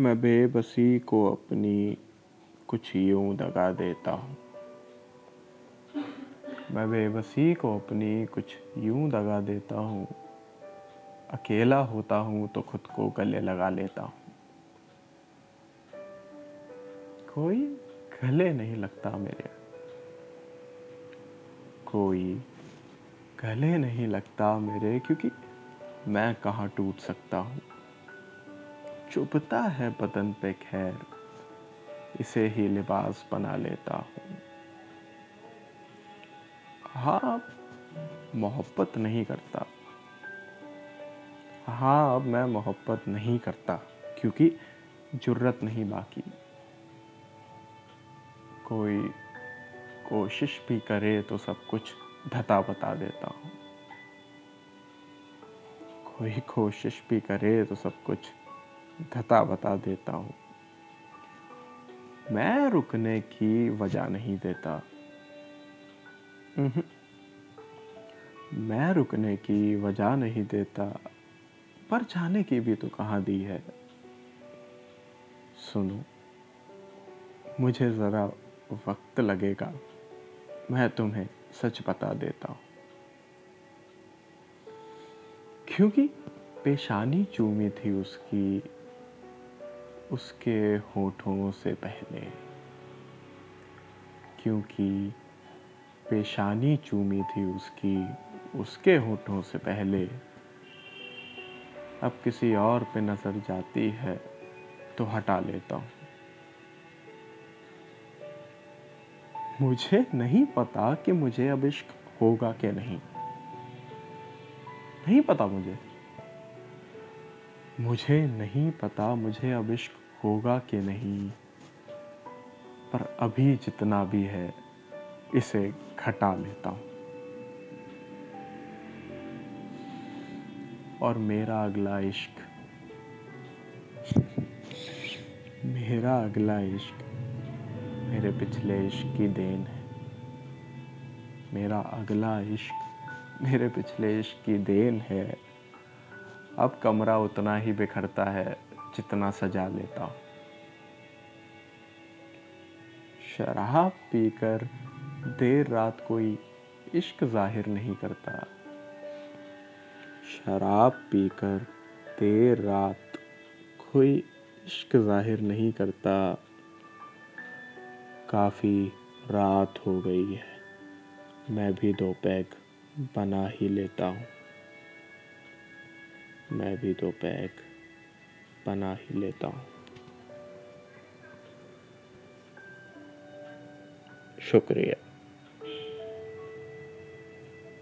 मैं बेबसी को अपनी कुछ यूँ दगा देता हूँ। मैं बेबसी को अपनी कुछ यूँ दगा देता हूँ। अकेला होता हूँ तो खुद को गले लगा लेता हूँ। कोई गले नहीं लगता मेरे। कोई गले नहीं लगता मेरे क्योंकि मैं कहाँ टूट सकता हूँ। चुपता है बदन पे खैर, इसे ही लिबास बना लेता हूँ। हाँ मोहब्बत नहीं करता। हाँ अब मैं मोहब्बत नहीं करता, क्योंकि जुर्रत नहीं बाकी। कोई कोशिश भी करे तो सब कुछ धता बता देता हूँ। कोई कोशिश भी करे तो सब कुछ धता बता देता हूँ। मैं रुकने की वजह नहीं देता। मैं रुकने की वजह नहीं देता, पर जाने की भी तो कहाँ दी है। सुनो, मुझे ज़रा वक्त लगेगा, मैं तुम्हें सच बता देता हूँ। क्योंकि पेशानी चूमी थी उसकी उसके होठों से पहले क्योंकि पेशानी चूमी थी उसकी, उसके होठों से पहले। अब किसी और पे नज़र जाती है तो हटा लेता हूँ। मुझे नहीं पता कि मुझे अब इश्क होगा कि नहीं। नहीं पता मुझे। मुझे नहीं पता मुझे अब इश्क होगा कि नहीं, पर अभी जितना भी है, इसे घटा लेता हूँ। और मेरा अगला इश्क, मेरा अगला इश्क, मेरे पिछले इश्क की देन है। मेरा अगला इश्क, मेरे पिछले इश्क की देन है। अब कमरा उतना ही बिखरता है जितना सजा लेता हूँ। शराब पीकर देर रात कोई इश्क ज़ाहिर नहीं करता। शराब पीकर देर रात कोई इश्क ज़ाहिर नहीं करता। काफ़ी रात हो गई है, मैं भी दो पैक बना ही लेता हूँ। मैं भी दो पैक बना ही लेता हूँ। शुक्रिया।